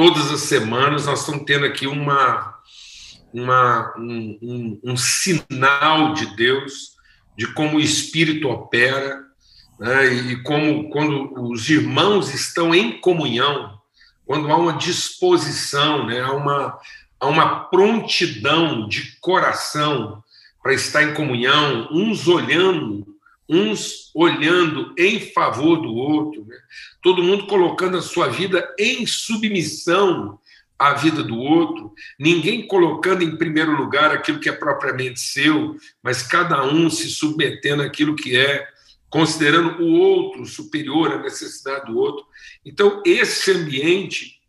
todas as semanas nós estamos tendo aqui uma, uma um, um, um sinal de Deus, de como o Espírito opera, né, e como quando os irmãos estão em comunhão, quando há uma disposição, né, há, uma, há uma prontidão de coração para estar em comunhão, uns olhando, uns olhando em favor do outro, né? todo mundo colocando a sua vida em submissão à vida do outro, ninguém colocando em primeiro lugar aquilo que é propriamente seu, mas cada um se submetendo àquilo que é, considerando o outro superior à necessidade do outro. Então, esse ambiente,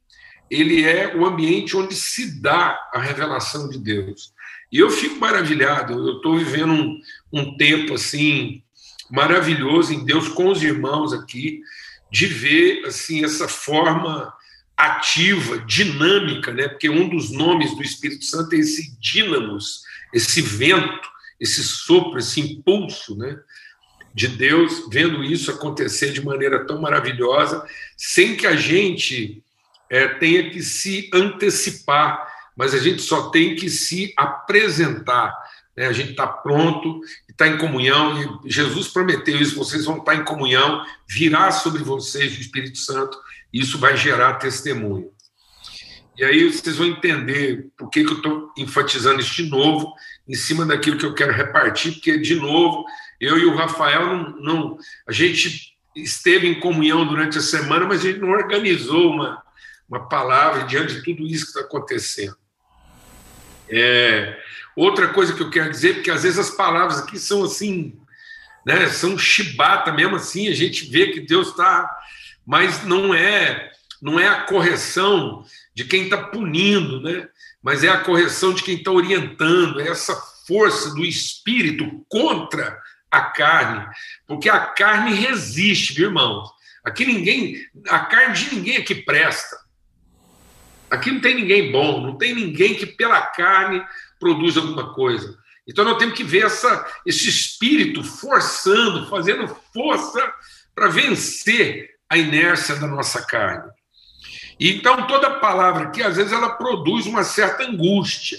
ele é o ambiente onde se dá a revelação de Deus. E eu fico maravilhado, eu estou vivendo um, um tempo assim maravilhoso em Deus com os irmãos aqui, de ver assim essa forma ativa, dinâmica, né? Porque um dos nomes do Espírito Santo é esse dínamos, esse vento, esse sopro, esse impulso, né? De Deus vendo isso acontecer de maneira tão maravilhosa, sem que a gente é, tenha que se antecipar mas a gente só tem que se apresentar. Né? A gente está pronto, está em comunhão, e Jesus prometeu isso: vocês vão estar tá em comunhão, virá sobre vocês o Espírito Santo, e isso vai gerar testemunho. E aí vocês vão entender por que, que eu estou enfatizando isso de novo, em cima daquilo que eu quero repartir, porque, de novo, eu e o Rafael não, não a gente esteve em comunhão durante a semana, mas a gente não organizou uma, uma palavra diante de tudo isso que está acontecendo. É, outra coisa que eu quero dizer, porque às vezes as palavras aqui são assim, né, são chibata mesmo assim, a gente vê que Deus está, mas não é, não é a correção de quem está punindo, né? Mas é a correção de quem está orientando, é essa força do espírito contra a carne, porque a carne resiste, viu, irmãos? Aqui ninguém, a carne de ninguém aqui presta. Aqui não tem ninguém bom, não tem ninguém que pela carne produz alguma coisa. Então nós temos que ver essa, esse espírito forçando, fazendo força para vencer a inércia da nossa carne. Então toda palavra aqui, às vezes, ela produz uma certa angústia,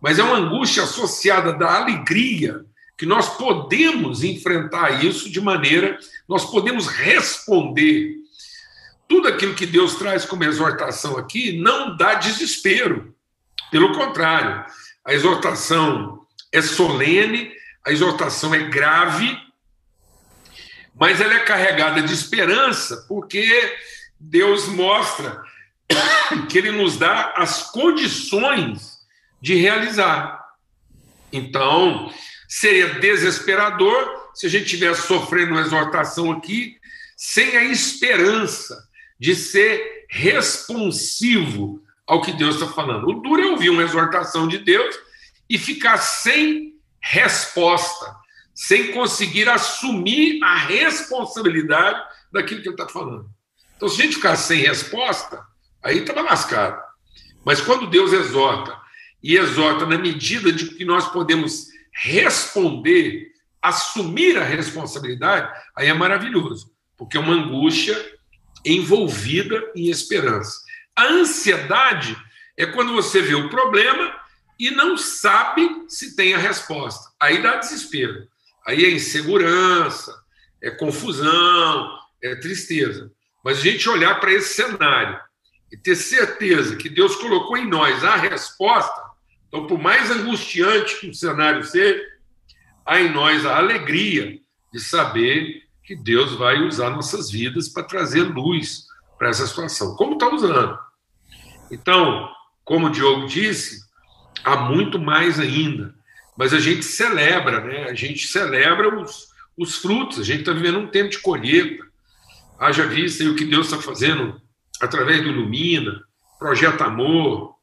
mas é uma angústia associada da alegria que nós podemos enfrentar isso de maneira, nós podemos responder tudo aquilo que Deus traz como exortação aqui não dá desespero. Pelo contrário, a exortação é solene, a exortação é grave, mas ela é carregada de esperança, porque Deus mostra que Ele nos dá as condições de realizar. Então, seria desesperador se a gente estivesse sofrendo uma exortação aqui sem a esperança de ser responsivo ao que Deus está falando. O duro é ouvir uma exortação de Deus e ficar sem resposta, sem conseguir assumir a responsabilidade daquilo que ele está falando. Então, se a gente ficar sem resposta, aí estava lascado. Mas quando Deus exorta, e exorta na medida de que nós podemos responder, assumir a responsabilidade, aí é maravilhoso, porque é uma angústia envolvida em esperança. A ansiedade é quando você vê o problema e não sabe se tem a resposta. Aí dá desespero. Aí é insegurança, é confusão, é tristeza. Mas a gente olhar para esse cenário e ter certeza que Deus colocou em nós a resposta, então, por mais angustiante que o cenário seja, há em nós a alegria de saber que Deus vai usar nossas vidas para trazer luz para essa situação, como está usando. Então, como o Diogo disse, há muito mais ainda, mas a gente celebra, né? A gente celebra os, os frutos, a gente está vivendo um tempo de colheita. Haja vista aí o que Deus está fazendo através do Ilumina, Projeto Amor,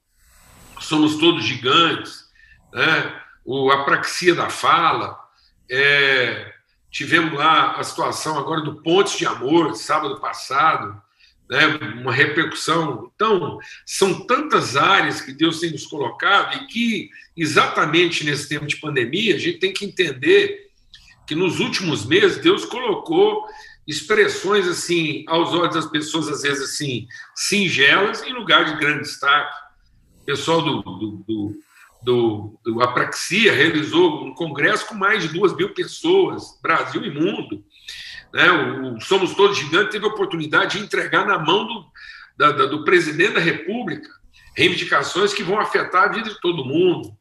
somos todos gigantes, né? o Apraxia da Fala, é, Tivemos lá a situação agora do Pontes de Amor, sábado passado, né, uma repercussão. Então, são tantas áreas que Deus tem nos colocado e que, exatamente nesse tempo de pandemia, a gente tem que entender que nos últimos meses Deus colocou expressões assim, aos olhos das pessoas, às vezes assim, singelas, em lugar de grande destaque. O pessoal do, do, do, do, do Apraxia realizou um congresso com mais de duas mil pessoas, Brasil e mundo. Né? O, o Somos Todos Gigantes teve a oportunidade de entregar na mão do, da, da, do presidente da República reivindicações que vão afetar a vida de todo mundo.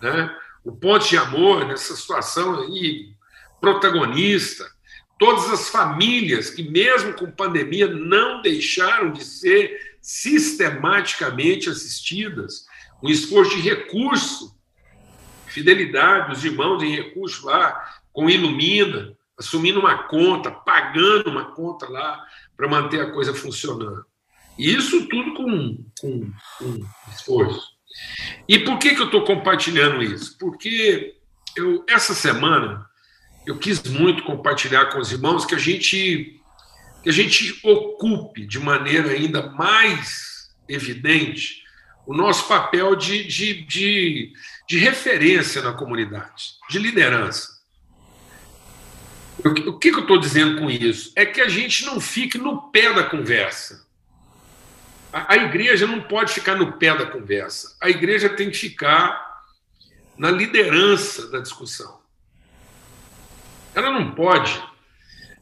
Né? O Ponte de Amor, nessa situação aí, protagonista todas as famílias que, mesmo com pandemia, não deixaram de ser sistematicamente assistidas, um esforço de recurso, fidelidade dos irmãos em recurso lá, com Ilumina, assumindo uma conta, pagando uma conta lá para manter a coisa funcionando. E isso tudo com, com, com esforço. E por que, que eu estou compartilhando isso? Porque eu, essa semana eu quis muito compartilhar com os irmãos que a gente que a gente ocupe de maneira ainda mais evidente o nosso papel de, de, de, de referência na comunidade, de liderança. O que, eu estou dizendo com isso? É que a gente não fique no pé da conversa. A, a igreja não pode ficar no pé da conversa. A igreja tem que ficar na liderança da discussão. Ela não pode.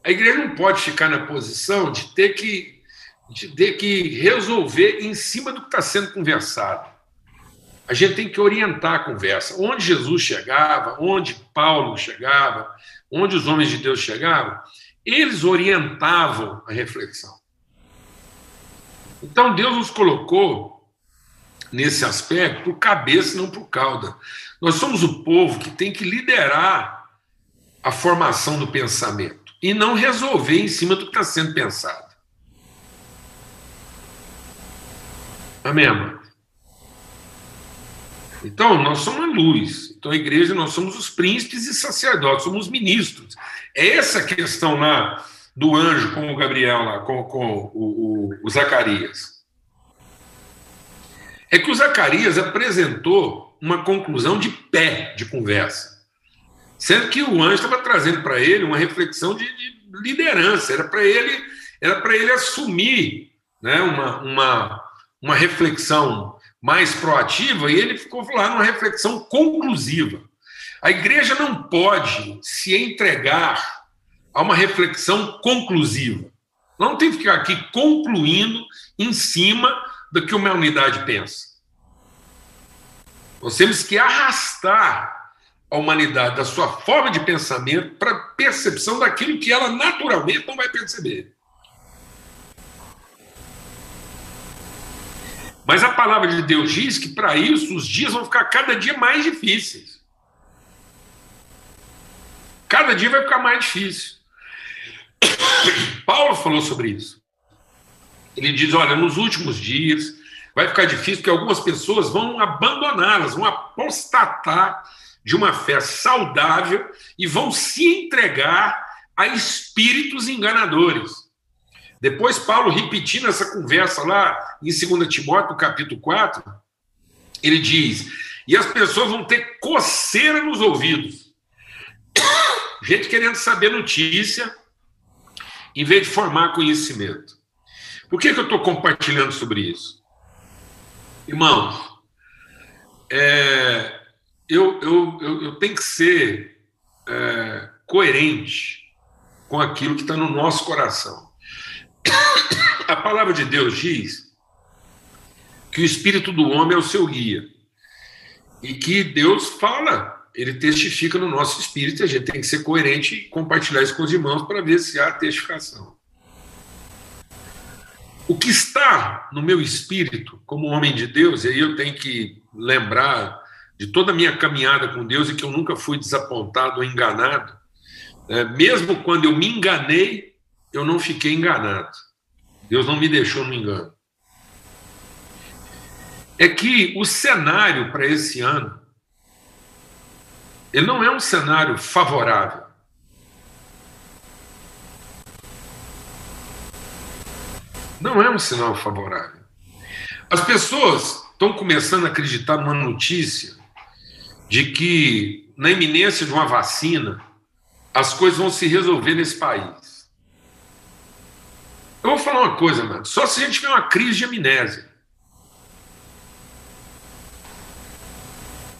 A igreja não pode ficar na posição de ter que, de ter que resolver em cima do que está sendo conversado. A gente tem que orientar a conversa. Onde Jesus chegava, onde Paulo chegava, onde os homens de Deus chegavam, eles orientavam a reflexão. Então Deus nos colocou nesse aspecto por cabeça, não por cauda. Nós somos o povo que tem que liderar a formação do pensamento e não resolver em cima do que está sendo pensado. Amém, amado? Então, nós somos luz. Então, a igreja, nós somos os príncipes e sacerdotes, somos os ministros. É essa questão lá do anjo com o Gabriel, lá, com, com o, o, o Zacarias. É que o Zacarias apresentou uma conclusão de pé de conversa. Sendo que o anjo estava trazendo para ele uma reflexão de, de liderança, era para ele, era ele assumir né, uma, uma, uma reflexão mais proativa, e ele ficou lá numa reflexão conclusiva. A igreja não pode se entregar a uma reflexão conclusiva. Não tem que ficar aqui concluindo em cima do que uma unidade pensa. Nós temos que arrastar a humanidade da sua forma de pensamento para percepção daquilo que ela naturalmente não vai perceber. Mas a palavra de Deus diz que para isso os dias vão ficar cada dia mais difíceis. Cada dia vai ficar mais difícil. Paulo falou sobre isso. Ele diz: olha, nos últimos dias vai ficar difícil porque algumas pessoas vão abandoná-las, vão apostatar de uma fé saudável e vão se entregar a espíritos enganadores. Depois, Paulo, repetindo essa conversa lá em 2 Timóteo, capítulo 4, ele diz: e as pessoas vão ter coceira nos ouvidos. Gente querendo saber notícia, em vez de formar conhecimento. Por que, que eu estou compartilhando sobre isso? Irmãos, é, eu, eu, eu, eu tenho que ser é, coerente com aquilo que está no nosso coração. A palavra de Deus diz que o espírito do homem é o seu guia e que Deus fala, ele testifica no nosso espírito, e a gente tem que ser coerente e compartilhar isso com os irmãos para ver se há testificação. O que está no meu espírito, como homem de Deus, e aí eu tenho que lembrar de toda a minha caminhada com Deus e que eu nunca fui desapontado ou enganado, é, mesmo quando eu me enganei, eu não fiquei enganado. Deus não me deixou no engano. É que o cenário para esse ano ele não é um cenário favorável. Não é um sinal favorável. As pessoas estão começando a acreditar numa notícia de que, na iminência de uma vacina, as coisas vão se resolver nesse país. Eu vou falar uma coisa, mano. Só se a gente tiver uma crise de amnésia.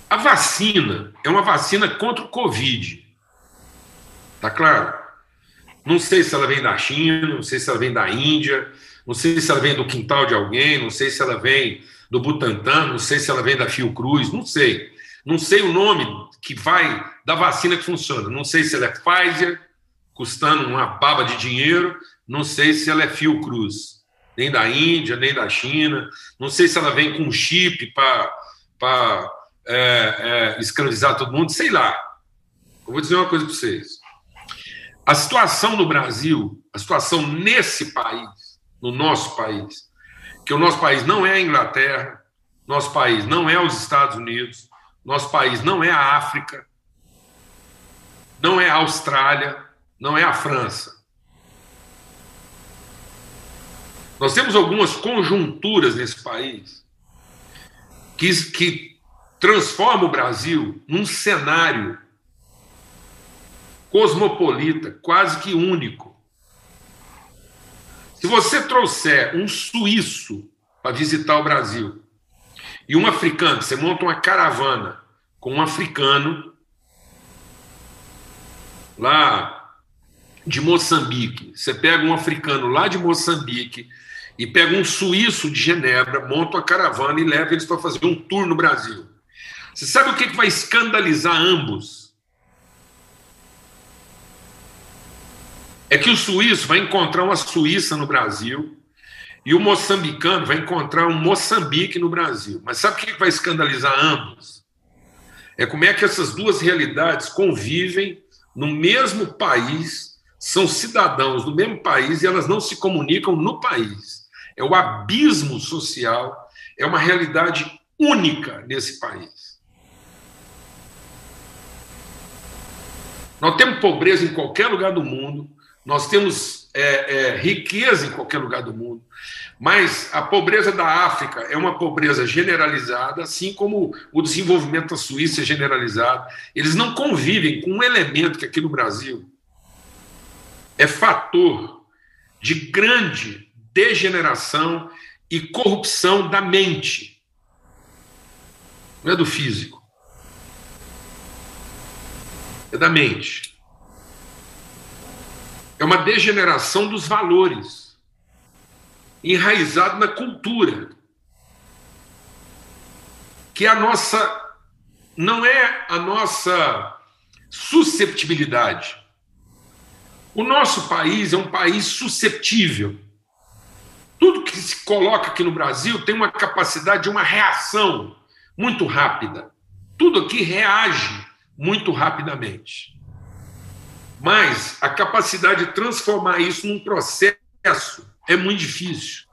A vacina é uma vacina contra o Covid. Tá claro? Não sei se ela vem da China, não sei se ela vem da Índia, não sei se ela vem do quintal de alguém, não sei se ela vem do Butantan, não sei se ela vem da Fiocruz, não sei. Não sei o nome que vai da vacina que funciona. Não sei se ela é Pfizer, custando uma baba de dinheiro, não sei se ela é Fiocruz, nem da Índia, nem da China, não sei se ela vem com chip para é, é, escravizar todo mundo, sei lá. Eu vou dizer uma coisa para vocês. A situação no Brasil, a situação nesse país, no nosso país, que o nosso país não é a Inglaterra, nosso país não é os Estados Unidos, nosso país não é a África, não é a Austrália, não é a França. Nós temos algumas conjunturas nesse país que, que transforma o Brasil num cenário cosmopolita, quase que único. Se você trouxer um suíço para visitar o Brasil e um africano, você monta uma caravana com um africano lá de Moçambique, você pega um africano lá de Moçambique e pega um suíço de Genebra, monta uma caravana e leva eles para fazer um tour no Brasil. Você sabe o que vai escandalizar ambos? É que o suíço vai encontrar uma Suíça no Brasil e o moçambicano vai encontrar um Moçambique no Brasil. Mas sabe o que vai escandalizar ambos? É como é que essas duas realidades convivem no mesmo país, são cidadãos do mesmo país e elas não se comunicam no país. É o abismo social, é uma realidade única nesse país. Nós temos pobreza em qualquer lugar do mundo, nós temos é, é, riqueza em qualquer lugar do mundo, mas a pobreza da África é uma pobreza generalizada, assim como o desenvolvimento da Suíça é generalizado. Eles não convivem com um elemento que aqui no Brasil é fator de grande degeneração e corrupção da mente, não é do físico é da mente. É uma degeneração dos valores, enraizado na cultura, que é a nossa não é a nossa susceptibilidade. O nosso país é um país susceptível. Tudo que se coloca aqui no Brasil tem uma capacidade de uma reação muito rápida. Tudo aqui reage muito rapidamente. Mas a capacidade de transformar isso num processo é muito difícil,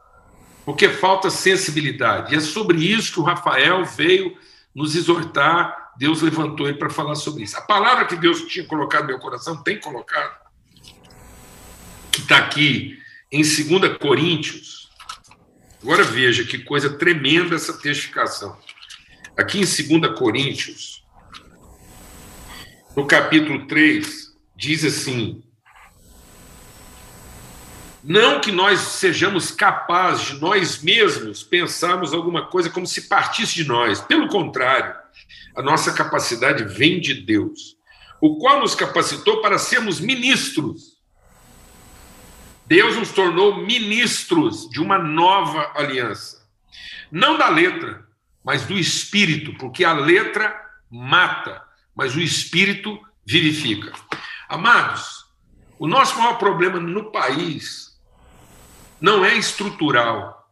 porque falta sensibilidade. E é sobre isso que o Rafael veio nos exortar. Deus levantou ele para falar sobre isso. A palavra que Deus tinha colocado no meu coração, tem colocado, que está aqui em 2 Coríntios. Agora veja que coisa tremenda essa testificação. Aqui em 2 Coríntios, no capítulo 3, diz assim: Não que nós sejamos capazes de nós mesmos pensarmos alguma coisa como se partisse de nós. Pelo contrário, a nossa capacidade vem de Deus, o qual nos capacitou para sermos ministros. Deus nos tornou ministros de uma nova aliança. Não da letra, mas do espírito, porque a letra mata, mas o espírito vivifica. Amados, o nosso maior problema no país não é estrutural.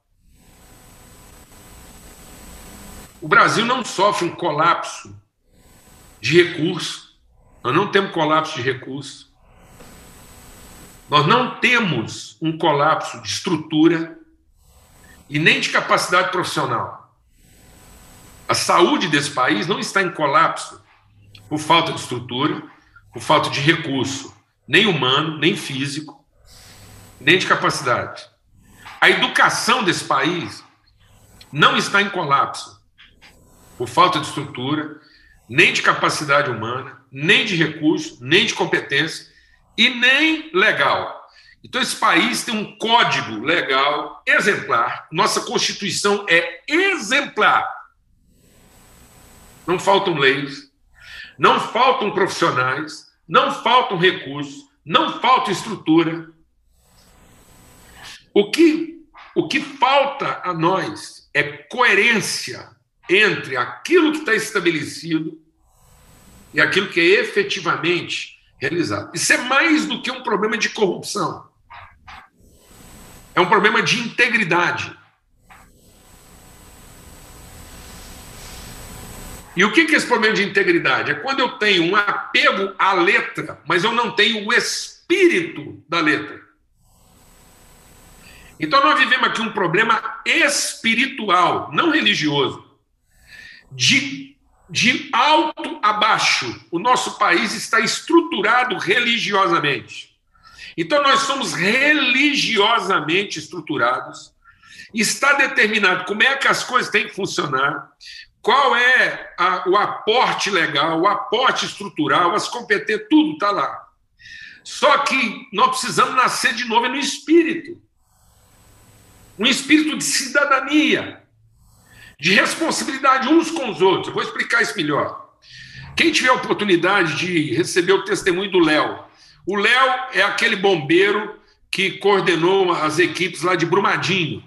O Brasil não sofre um colapso de recursos. Nós não temos colapso de recursos. Nós não temos um colapso de estrutura e nem de capacidade profissional. A saúde desse país não está em colapso por falta de estrutura, por falta de recurso, nem humano, nem físico, nem de capacidade. A educação desse país não está em colapso por falta de estrutura, nem de capacidade humana, nem de recurso, nem de competência e nem legal. Então, esse país tem um código legal exemplar. Nossa Constituição é exemplar. Não faltam leis, não faltam profissionais, não faltam recursos, não falta estrutura. O que, o que falta a nós é coerência entre aquilo que está estabelecido e aquilo que é efetivamente realizado. Isso é mais do que um problema de corrupção. É um problema de integridade. E o que é esse problema de integridade? É quando eu tenho um apego à letra, mas eu não tenho o espírito da letra. Então nós vivemos aqui um problema espiritual, não religioso, de, de alto a baixo. O nosso país está estruturado religiosamente. Então nós somos religiosamente estruturados. Está determinado como é que as coisas têm que funcionar qual é a, o aporte legal, o aporte estrutural, as competências, tudo está lá. Só que nós precisamos nascer de novo no espírito. Um espírito de cidadania, de responsabilidade uns com os outros. Eu vou explicar isso melhor. Quem tiver a oportunidade de receber o testemunho do Léo, o Léo é aquele bombeiro que coordenou as equipes lá de Brumadinho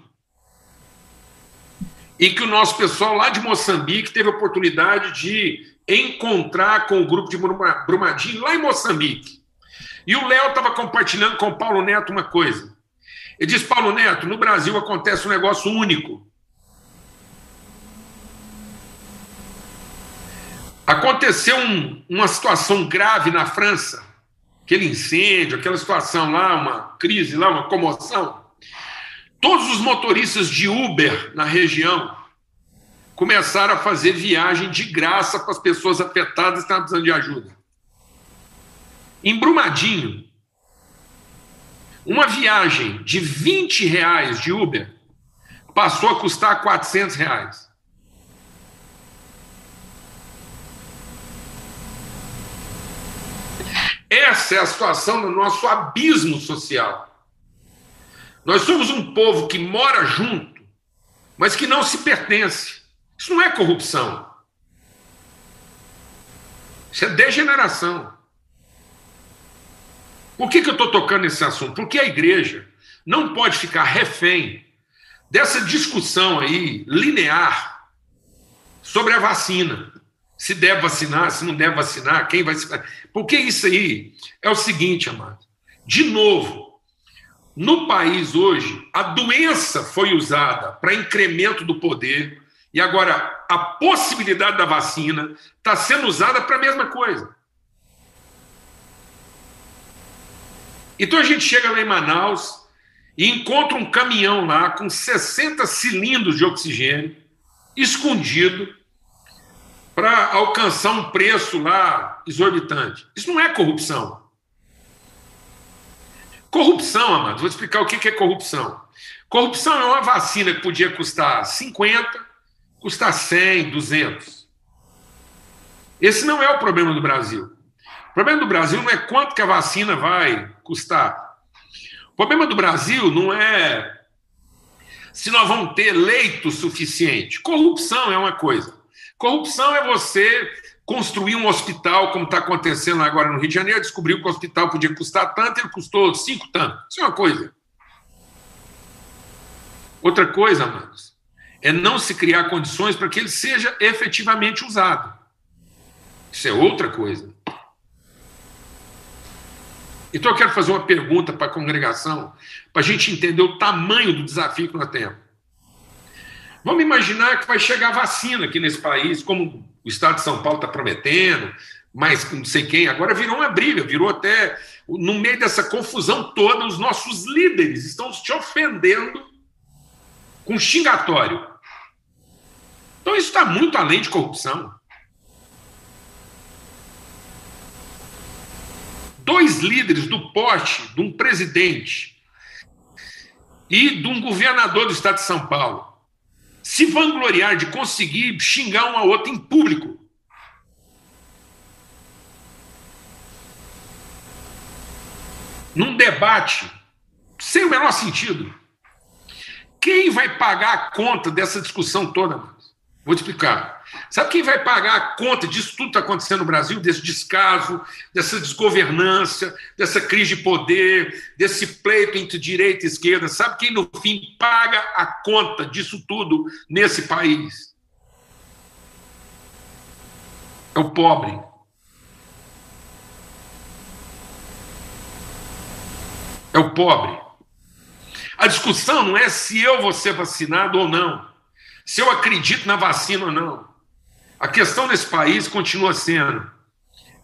e que o nosso pessoal lá de Moçambique teve a oportunidade de encontrar com o grupo de Brumadinho lá em Moçambique. E o Léo estava compartilhando com o Paulo Neto uma coisa. Ele disse: Paulo Neto, no Brasil acontece um negócio único. Aconteceu um, uma situação grave na França, aquele incêndio, aquela situação lá, uma crise lá, uma comoção. Todos os motoristas de Uber na região começaram a fazer viagem de graça para as pessoas afetadas que estavam precisando de ajuda. Em Brumadinho, uma viagem de 20 reais de Uber passou a custar 400 reais. Essa é a situação do nosso abismo social. Nós somos um povo que mora junto, mas que não se pertence. Isso não é corrupção. Isso é degeneração. Por que, que eu estou tocando nesse assunto? Porque a igreja não pode ficar refém dessa discussão aí linear sobre a vacina. Se deve vacinar, se não deve vacinar, quem vai se. Porque isso aí é o seguinte, amado. De novo, no país hoje, a doença foi usada para incremento do poder e agora a possibilidade da vacina está sendo usada para a mesma coisa. Então a gente chega lá em Manaus e encontra um caminhão lá com 60 cilindros de oxigênio escondido para alcançar um preço lá exorbitante. Isso não é corrupção. Corrupção, amado, vou explicar o que é corrupção. Corrupção é uma vacina que podia custar 50, custar 100, 200. Esse não é o problema do Brasil. O problema do Brasil não é quanto que a vacina vai custar. O problema do Brasil não é se nós vamos ter leito suficiente. Corrupção é uma coisa. Corrupção é você construir um hospital, como está acontecendo agora no Rio de Janeiro, descobriu que o hospital podia custar tanto, ele custou cinco tanto. Isso é uma coisa. Outra coisa, amados, é não se criar condições para que ele seja efetivamente usado. Isso é outra coisa. Então eu quero fazer uma pergunta para a congregação, para a gente entender o tamanho do desafio que nós temos. Vamos imaginar que vai chegar vacina aqui nesse país, como o Estado de São Paulo está prometendo, mas não sei quem. Agora virou uma briga, virou até. No meio dessa confusão toda, os nossos líderes estão te ofendendo com xingatório. Então isso está muito além de corrupção. Dois líderes do poste de um presidente e de um governador do estado de São Paulo se vangloriar de conseguir xingar um ao outro em público. Num debate Sem o menor sentido. Quem vai pagar a conta dessa discussão toda? Vou te explicar. Sabe quem vai pagar a conta disso tudo que está acontecendo no Brasil, desse descaso, dessa desgovernança, dessa crise de poder, desse pleito entre direita e esquerda? Sabe quem, no fim, paga a conta disso tudo nesse país? É o pobre. É o pobre. A discussão não é se eu vou ser vacinado ou não, se eu acredito na vacina ou não. A questão nesse país continua sendo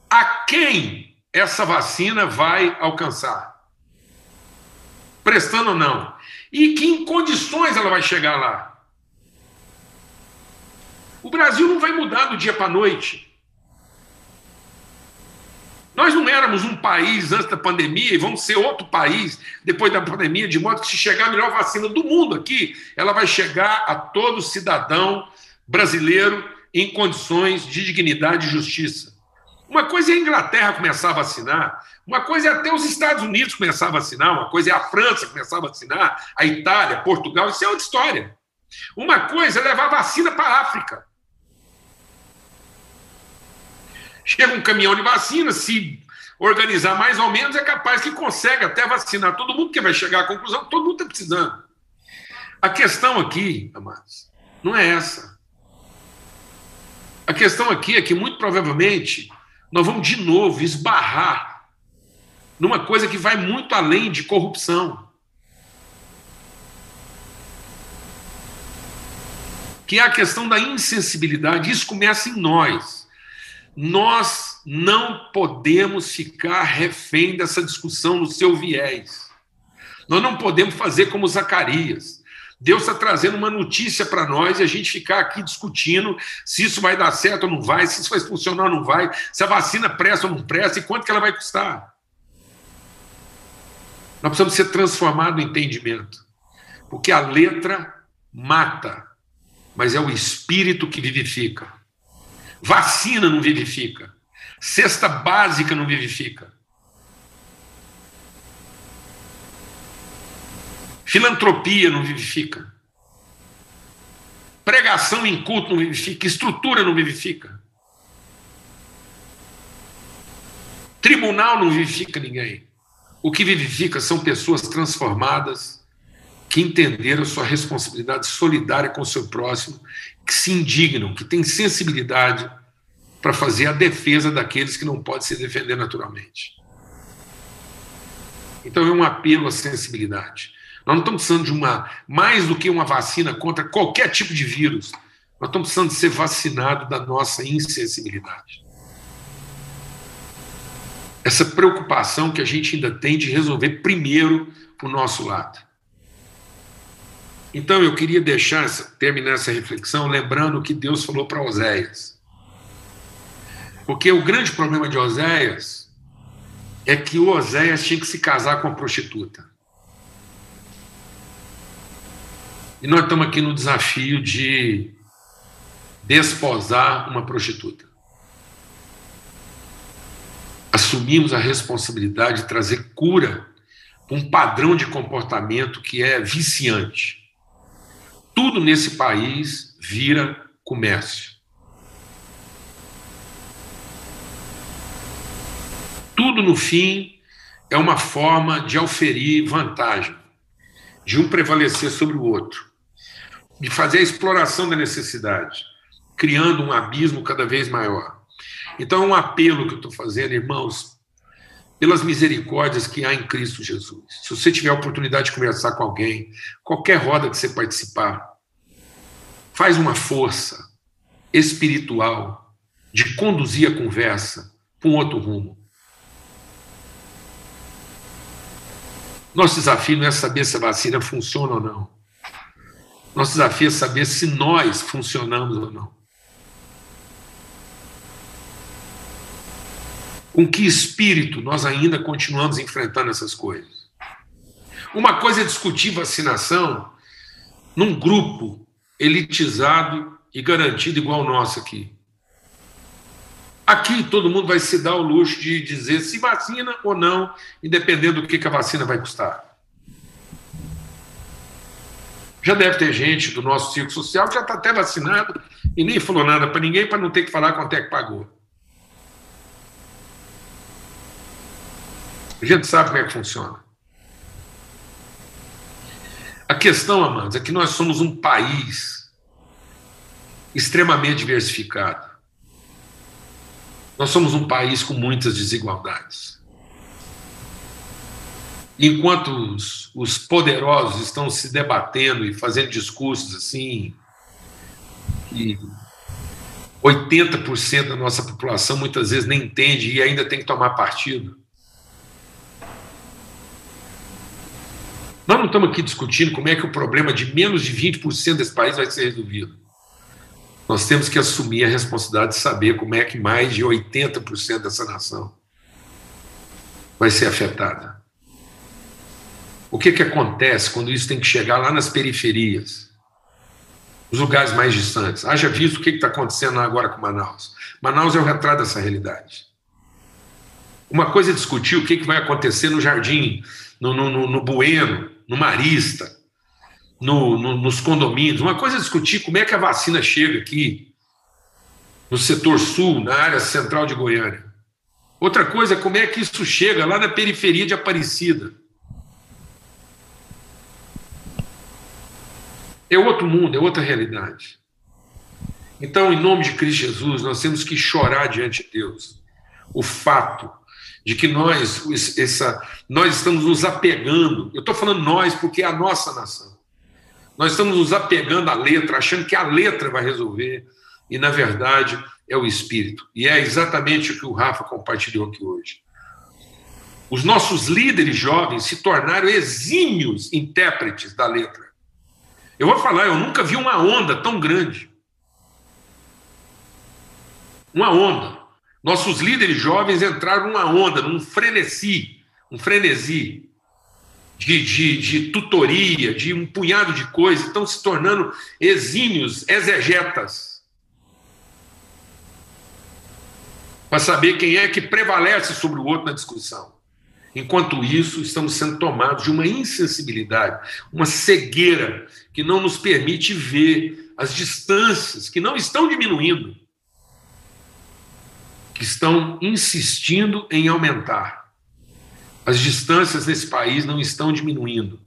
a quem essa vacina vai alcançar? Prestando ou não? E que em condições ela vai chegar lá? O Brasil não vai mudar do dia para a noite. Nós não éramos um país antes da pandemia e vamos ser outro país depois da pandemia, de modo que se chegar a melhor vacina do mundo aqui, ela vai chegar a todo cidadão brasileiro em condições de dignidade e justiça. Uma coisa é a Inglaterra começar a vacinar, uma coisa é até os Estados Unidos começar a vacinar, uma coisa é a França começar a vacinar, a Itália, Portugal, isso é outra história. Uma coisa é levar vacina para a África. Chega um caminhão de vacina, se organizar mais ou menos, é capaz que consegue até vacinar todo mundo, que vai chegar à conclusão que todo mundo está precisando. A questão aqui, amados, não é essa. A questão aqui é que, muito provavelmente, nós vamos de novo esbarrar numa coisa que vai muito além de corrupção. Que é a questão da insensibilidade. Isso começa em nós. Nós não podemos ficar refém dessa discussão no seu viés. Nós não podemos fazer como Zacarias. Deus está trazendo uma notícia para nós e a gente ficar aqui discutindo se isso vai dar certo ou não vai, se isso vai funcionar ou não vai, se a vacina presta ou não presta e quanto que ela vai custar. Nós precisamos ser transformados no entendimento, porque a letra mata, mas é o espírito que vivifica. Vacina não vivifica. Cesta básica não vivifica. Filantropia não vivifica. Pregação em culto não vivifica. Estrutura não vivifica. Tribunal não vivifica ninguém. O que vivifica são pessoas transformadas que entenderam sua responsabilidade solidária com o seu próximo que se indignam, que têm sensibilidade para fazer a defesa daqueles que não podem se defender naturalmente. Então é um apelo à sensibilidade. Nós não estamos precisando de uma, mais do que uma vacina contra qualquer tipo de vírus, nós estamos precisando de ser vacinados da nossa insensibilidade. Essa preocupação que a gente ainda tem de resolver primeiro o nosso lado. Então eu queria deixar terminar essa reflexão lembrando o que Deus falou para Oséias. Porque o grande problema de Oséias é que o Oséias tinha que se casar com a prostituta. E nós estamos aqui no desafio de desposar uma prostituta. Assumimos a responsabilidade de trazer cura para um padrão de comportamento que é viciante tudo nesse país vira comércio. Tudo, no fim, é uma forma de auferir vantagem, de um prevalecer sobre o outro, de fazer a exploração da necessidade, criando um abismo cada vez maior. Então, é um apelo que eu estou fazendo, irmãos, pelas misericórdias que há em Cristo Jesus. Se você tiver a oportunidade de conversar com alguém, qualquer roda que você participar, faz uma força espiritual de conduzir a conversa para um outro rumo. Nosso desafio não é saber se a vacina funciona ou não. Nosso desafio é saber se nós funcionamos ou não. Com que espírito nós ainda continuamos enfrentando essas coisas? Uma coisa é discutir vacinação num grupo elitizado e garantido igual o nosso aqui. Aqui todo mundo vai se dar o luxo de dizer se vacina ou não, independendo do que, a vacina vai custar. Já deve ter gente do nosso círculo social que já está até vacinado e nem falou nada para ninguém para não ter que falar quanto é que pagou. A gente sabe como é que funciona. A questão, amados, é que nós somos um país extremamente diversificado. Nós somos um país com muitas desigualdades. Enquanto os, os poderosos estão se debatendo e fazendo discursos assim, que 80% da nossa população muitas vezes nem entende e ainda tem que tomar partido. Nós não estamos aqui discutindo como é que o problema de menos de 20% desse país vai ser resolvido. Nós temos que assumir a responsabilidade de saber como é que mais de 80% dessa nação vai ser afetada. O que, que acontece quando isso tem que chegar lá nas periferias, nos lugares mais distantes? Haja visto o que está acontecendo agora com Manaus. Manaus é o retrato dessa realidade. Uma coisa é discutir o que, que vai acontecer no jardim, no, no, no Bueno, no Marista, no, no, nos condomínios. Uma coisa é discutir como é que a vacina chega aqui, no setor sul, na área central de Goiânia. Outra coisa é como é que isso chega lá na periferia de Aparecida. É outro mundo, é outra realidade. Então, em nome de Cristo Jesus, nós temos que chorar diante de Deus. O fato de que nós, essa, nós estamos nos apegando, eu estou falando nós porque é a nossa nação, nós estamos nos apegando à letra, achando que a letra vai resolver, e na verdade é o espírito. E é exatamente o que o Rafa compartilhou aqui hoje. Os nossos líderes jovens se tornaram exímios intérpretes da letra. Eu vou falar, eu nunca vi uma onda tão grande. Uma onda. Nossos líderes jovens entraram numa onda, num frenesi, um frenesi de, de, de tutoria, de um punhado de coisas, estão se tornando exímios exegetas. Para saber quem é que prevalece sobre o outro na discussão. Enquanto isso, estamos sendo tomados de uma insensibilidade, uma cegueira que não nos permite ver as distâncias que não estão diminuindo que estão insistindo em aumentar. As distâncias nesse país não estão diminuindo,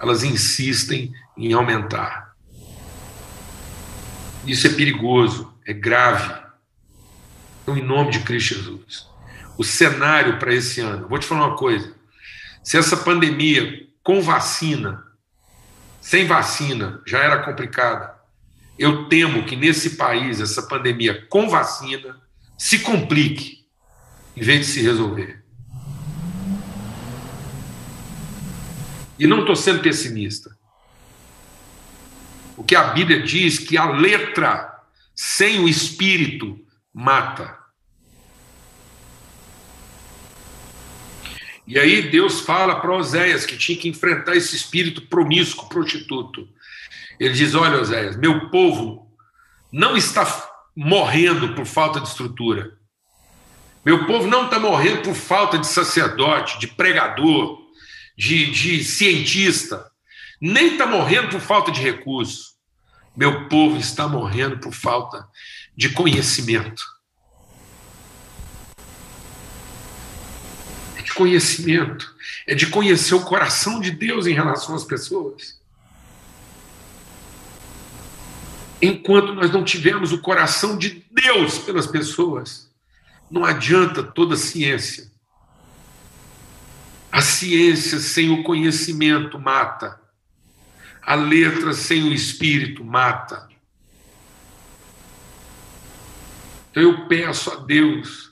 elas insistem em aumentar. Isso é perigoso, é grave. Então, em nome de Cristo Jesus, o cenário para esse ano, vou te falar uma coisa: se essa pandemia com vacina, sem vacina, já era complicada, eu temo que nesse país, essa pandemia com vacina, se complique em vez de se resolver. E não estou sendo pessimista. Porque a Bíblia diz que a letra sem o espírito mata. E aí Deus fala para Oséias que tinha que enfrentar esse espírito promíscuo, prostituto. Ele diz: Olha, Oséias, meu povo não está morrendo por falta de estrutura. Meu povo não está morrendo por falta de sacerdote, de pregador, de, de cientista, nem está morrendo por falta de recurso. Meu povo está morrendo por falta de conhecimento. É de conhecimento, é de conhecer o coração de Deus em relação às pessoas. Enquanto nós não tivermos o coração de Deus pelas pessoas, não adianta toda ciência. A ciência sem o conhecimento mata. A letra sem o espírito mata. Então eu peço a Deus,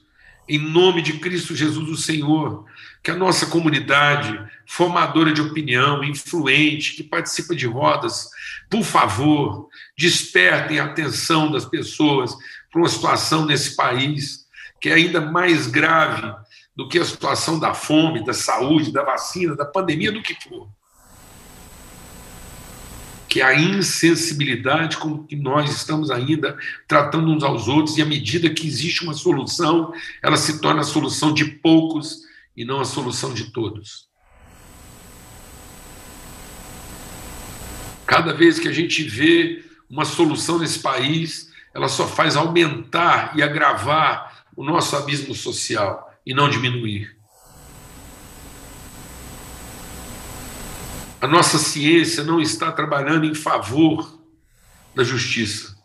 em nome de Cristo Jesus, o Senhor, que a nossa comunidade, formadora de opinião, influente, que participa de rodas, por favor, despertem a atenção das pessoas para uma situação nesse país que é ainda mais grave do que a situação da fome, da saúde, da vacina, da pandemia, do que for. Que a insensibilidade com que nós estamos ainda tratando uns aos outros, e à medida que existe uma solução, ela se torna a solução de poucos e não a solução de todos. Cada vez que a gente vê uma solução nesse país, ela só faz aumentar e agravar o nosso abismo social e não diminuir. A nossa ciência não está trabalhando em favor da justiça.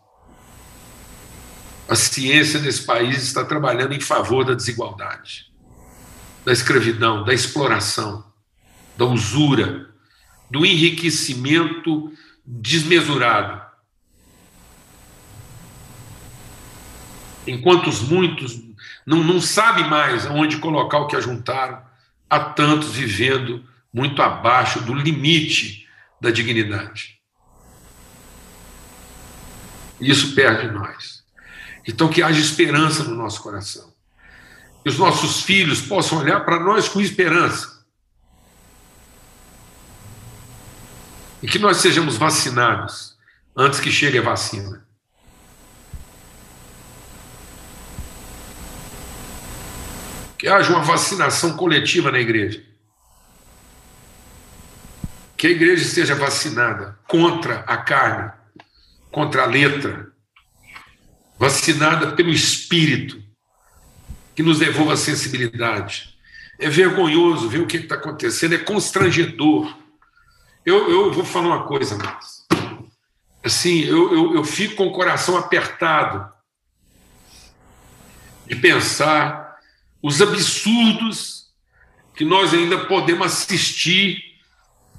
A ciência nesse país está trabalhando em favor da desigualdade, da escravidão, da exploração, da usura, do enriquecimento desmesurado. Enquanto os muitos não, não sabem mais onde colocar o que ajuntaram, há tantos vivendo muito abaixo do limite da dignidade. Isso perde nós. Então, que haja esperança no nosso coração. Que os nossos filhos possam olhar para nós com esperança. E que nós sejamos vacinados antes que chegue a vacina. Que haja uma vacinação coletiva na igreja. Que a igreja esteja vacinada contra a carne, contra a letra, vacinada pelo Espírito, que nos devolva a sensibilidade. É vergonhoso ver o que está acontecendo, é constrangedor. Eu, eu vou falar uma coisa, mas assim, eu, eu, eu fico com o coração apertado de pensar os absurdos que nós ainda podemos assistir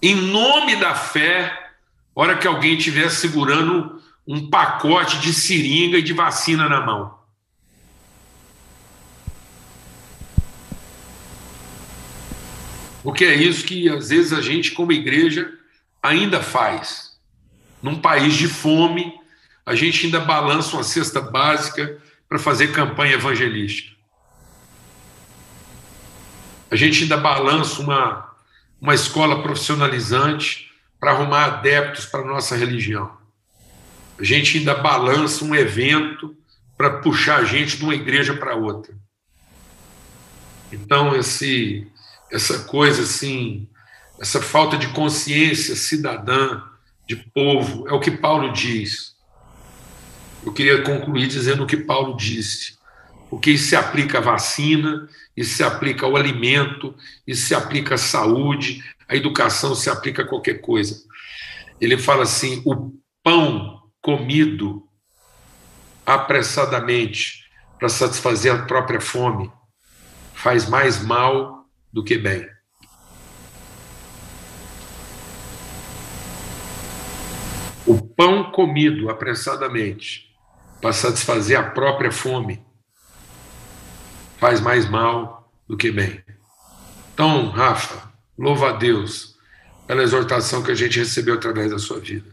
em nome da fé, hora que alguém estiver segurando um pacote de seringa e de vacina na mão. Porque é isso que às vezes a gente, como igreja, ainda faz. Num país de fome, a gente ainda balança uma cesta básica para fazer campanha evangelística. A gente ainda balança uma, uma escola profissionalizante para arrumar adeptos para a nossa religião. A gente ainda balança um evento para puxar a gente de uma igreja para outra. Então, esse, essa coisa assim, essa falta de consciência cidadã, de povo, é o que Paulo diz. Eu queria concluir dizendo o que Paulo disse, porque isso se aplica à vacina, isso se aplica ao alimento, isso se aplica à saúde, à educação, se aplica a qualquer coisa. Ele fala assim: o pão comido apressadamente para satisfazer a própria fome faz mais mal do que bem. O pão comido apressadamente para satisfazer a própria fome faz mais mal do que bem. Então, Rafa, louva a Deus pela exortação que a gente recebeu através da sua vida.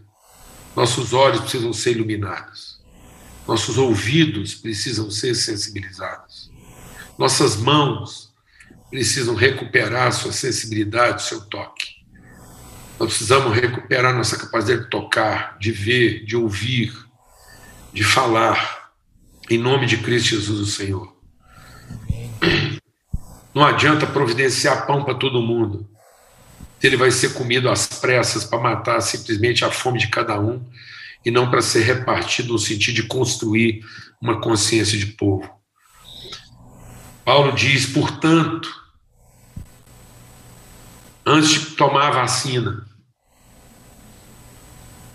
Nossos olhos precisam ser iluminados. Nossos ouvidos precisam ser sensibilizados. Nossas mãos precisam recuperar sua sensibilidade, seu toque. Nós precisamos recuperar nossa capacidade de tocar, de ver, de ouvir, de falar, em nome de Cristo Jesus, o Senhor. Não adianta providenciar pão para todo mundo ele vai ser comido às pressas para matar simplesmente a fome de cada um e não para ser repartido no sentido de construir uma consciência de povo. Paulo diz, portanto, antes de tomar a vacina,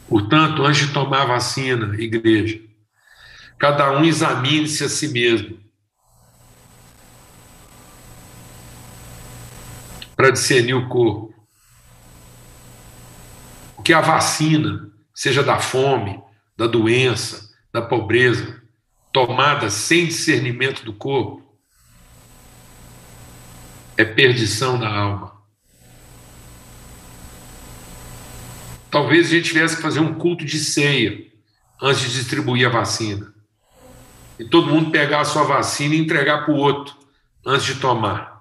portanto, antes de tomar a vacina, igreja, cada um examine-se a si mesmo. Para discernir o corpo que a vacina, seja da fome, da doença, da pobreza, tomada sem discernimento do corpo, é perdição da alma. Talvez a gente tivesse que fazer um culto de ceia antes de distribuir a vacina. E todo mundo pegar a sua vacina e entregar para o outro antes de tomar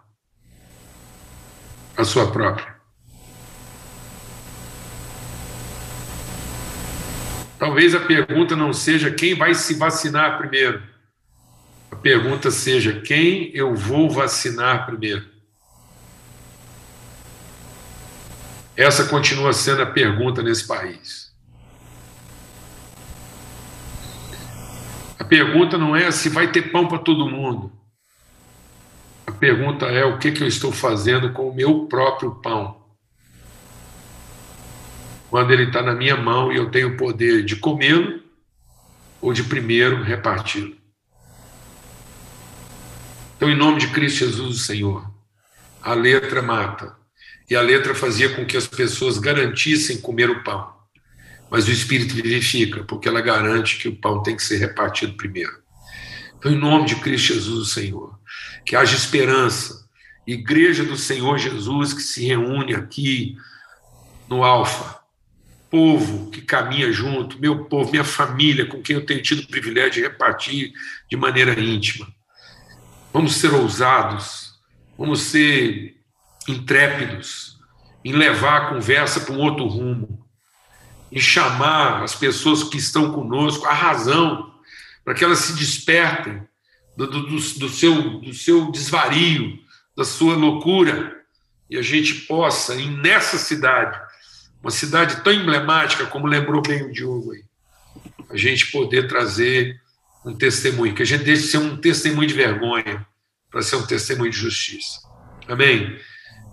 a sua própria. Talvez a pergunta não seja quem vai se vacinar primeiro. A pergunta seja quem eu vou vacinar primeiro. Essa continua sendo a pergunta nesse país. A pergunta não é se vai ter pão para todo mundo. Pergunta é o que, que eu estou fazendo com o meu próprio pão. Quando ele está na minha mão e eu tenho o poder de comê-lo ou de primeiro reparti-lo. Então, em nome de Cristo Jesus, o Senhor, a letra mata. E a letra fazia com que as pessoas garantissem comer o pão. Mas o Espírito vivifica, porque ela garante que o pão tem que ser repartido primeiro. Então, em nome de Cristo Jesus, o Senhor, que haja esperança. Igreja do Senhor Jesus que se reúne aqui no Alfa, povo que caminha junto, meu povo, minha família, com quem eu tenho tido o privilégio de repartir de maneira íntima. Vamos ser ousados, vamos ser intrépidos em levar a conversa para um outro rumo, em chamar as pessoas que estão conosco à razão, para que elas se despertem do, do, do, seu, do seu desvario, da sua loucura, e a gente possa, e nessa cidade, uma cidade tão emblemática, como lembrou bem o Diogo aí, a gente poder trazer um testemunho, que a gente deixe de ser um testemunho de vergonha para ser um testemunho de justiça. Amém?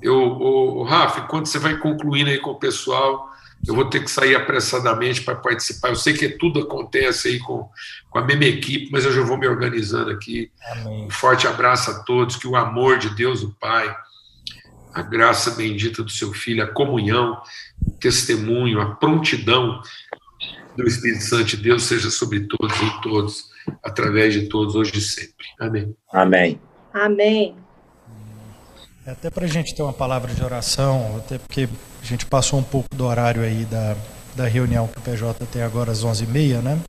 Eu, o, o Rafa, enquanto você vai concluindo aí com o pessoal, eu vou ter que sair apressadamente para participar. Eu sei que tudo acontece aí com, com a mesma equipe, mas eu já vou me organizando aqui. Amém. Um forte abraço a todos, que o amor de Deus, o Pai, a graça bendita do seu Filho, a comunhão, o testemunho, a prontidão do Espírito Santo de Deus seja sobre todos e todos, através de todos, hoje e sempre. Amém. Amém. Amém. É até para a gente ter uma palavra de oração, até porque a gente passou um pouco do horário aí da, da reunião que o PJ tem agora às 11h30, né?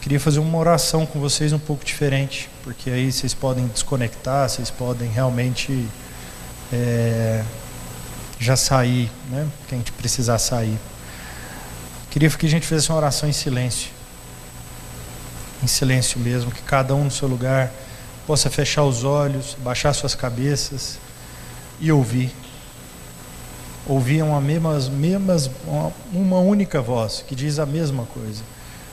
Queria fazer uma oração com vocês um pouco diferente, porque aí vocês podem desconectar, vocês podem realmente é, já sair, né? Que a gente precisar sair. Queria que a gente fizesse uma oração em silêncio. Em silêncio mesmo, que cada um no seu lugar possa fechar os olhos, baixar suas cabeças e ouvir. Ouvir uma, mesmas, mesmas, uma única voz que diz a mesma coisa.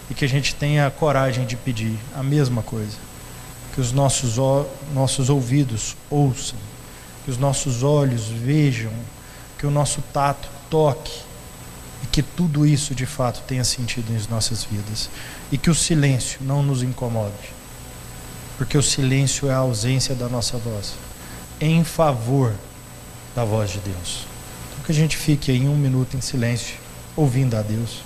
E que a gente tenha a coragem de pedir a mesma coisa. Que os nossos, nossos ouvidos ouçam, que os nossos olhos vejam, que o nosso tato toque e que tudo isso de fato tenha sentido em nossas vidas e que o silêncio não nos incomode, porque o silêncio é a ausência da nossa voz em favor da voz de Deus. Então que a gente fique aí um minuto em silêncio, ouvindo a Deus.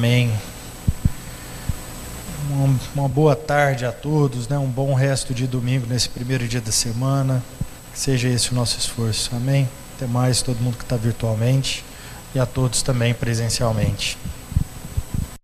Amém. Uma, uma, boa tarde a todos, né? um bom resto de domingo nesse primeiro dia da semana. Que seja esse o nosso esforço. Amém. Até mais, todo mundo que está virtualmente e a todos também presencialmente.